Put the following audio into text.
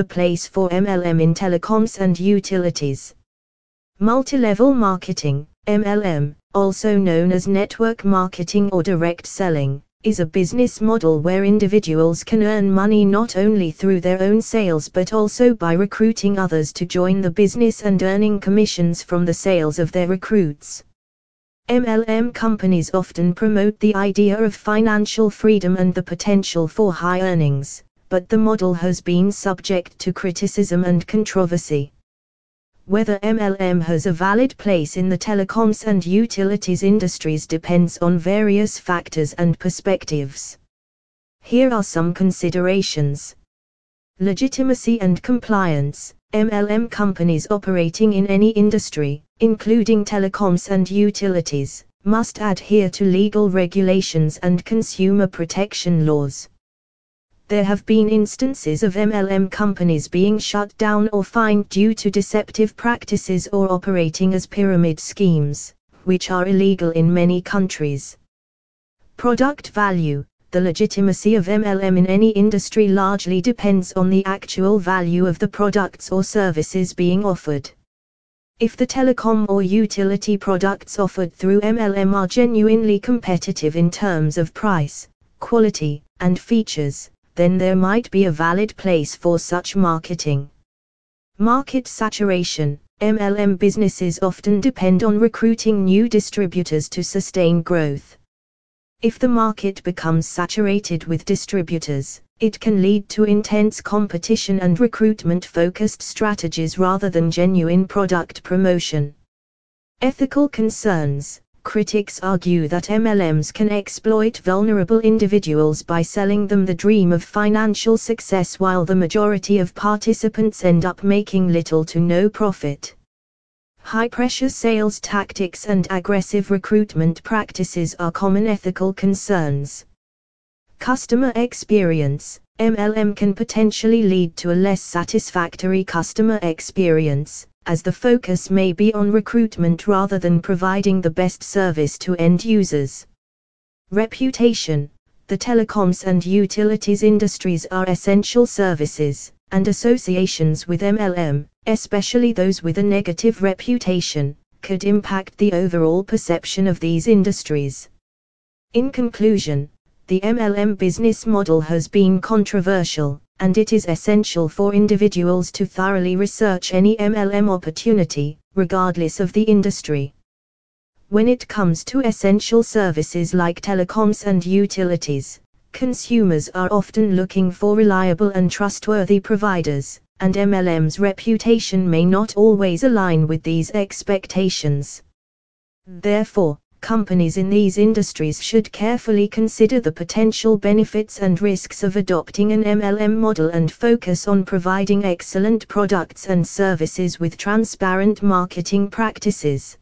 the place for MLM in telecoms and utilities. Multilevel marketing, MLM, also known as network marketing or direct selling, is a business model where individuals can earn money not only through their own sales but also by recruiting others to join the business and earning commissions from the sales of their recruits. MLM companies often promote the idea of financial freedom and the potential for high earnings, but the model has been subject to criticism and controversy. Whether MLM has a valid place in the telecoms and utilities industries depends on various factors and perspectives. Here are some considerations. Legitimacy and compliance. MLM companies operating in any industry, including telecoms and utilities, must adhere to legal regulations and consumer protection laws there have been instances of MLM companies being shut down or fined due to deceptive practices or operating as pyramid schemes, which are illegal in many countries. Product value The legitimacy of MLM in any industry largely depends on the actual value of the products or services being offered. If the telecom or utility products offered through MLM are genuinely competitive in terms of price, quality, and features, then there might be a valid place for such marketing. Market saturation MLM businesses often depend on recruiting new distributors to sustain growth. If the market becomes saturated with distributors, it can lead to intense competition and recruitment focused strategies rather than genuine product promotion. Ethical concerns critics argue that MLMs can exploit vulnerable individuals by selling them the dream of financial success while the majority of participants end up making little to no profit. High pressure sales tactics and aggressive recruitment practices are common ethical concerns. Customer experience MLM can potentially lead to a less satisfactory customer experience, as the focus may be on recruitment rather than providing the best service to end users. Reputation The telecoms and utilities industries are essential services, and associations with MLM, especially those with a negative reputation, could impact the overall perception of these industries. In conclusion, the MLM business model has been controversial, and it is essential for individuals to thoroughly research any MLM opportunity, regardless of the industry. When it comes to essential services like telecoms and utilities, consumers are often looking for reliable and trustworthy providers, and MLM's reputation may not always align with these expectations. Therefore, companies in these industries should carefully consider the potential benefits and risks of adopting an MLM model and focus on providing excellent products and services with transparent marketing practices.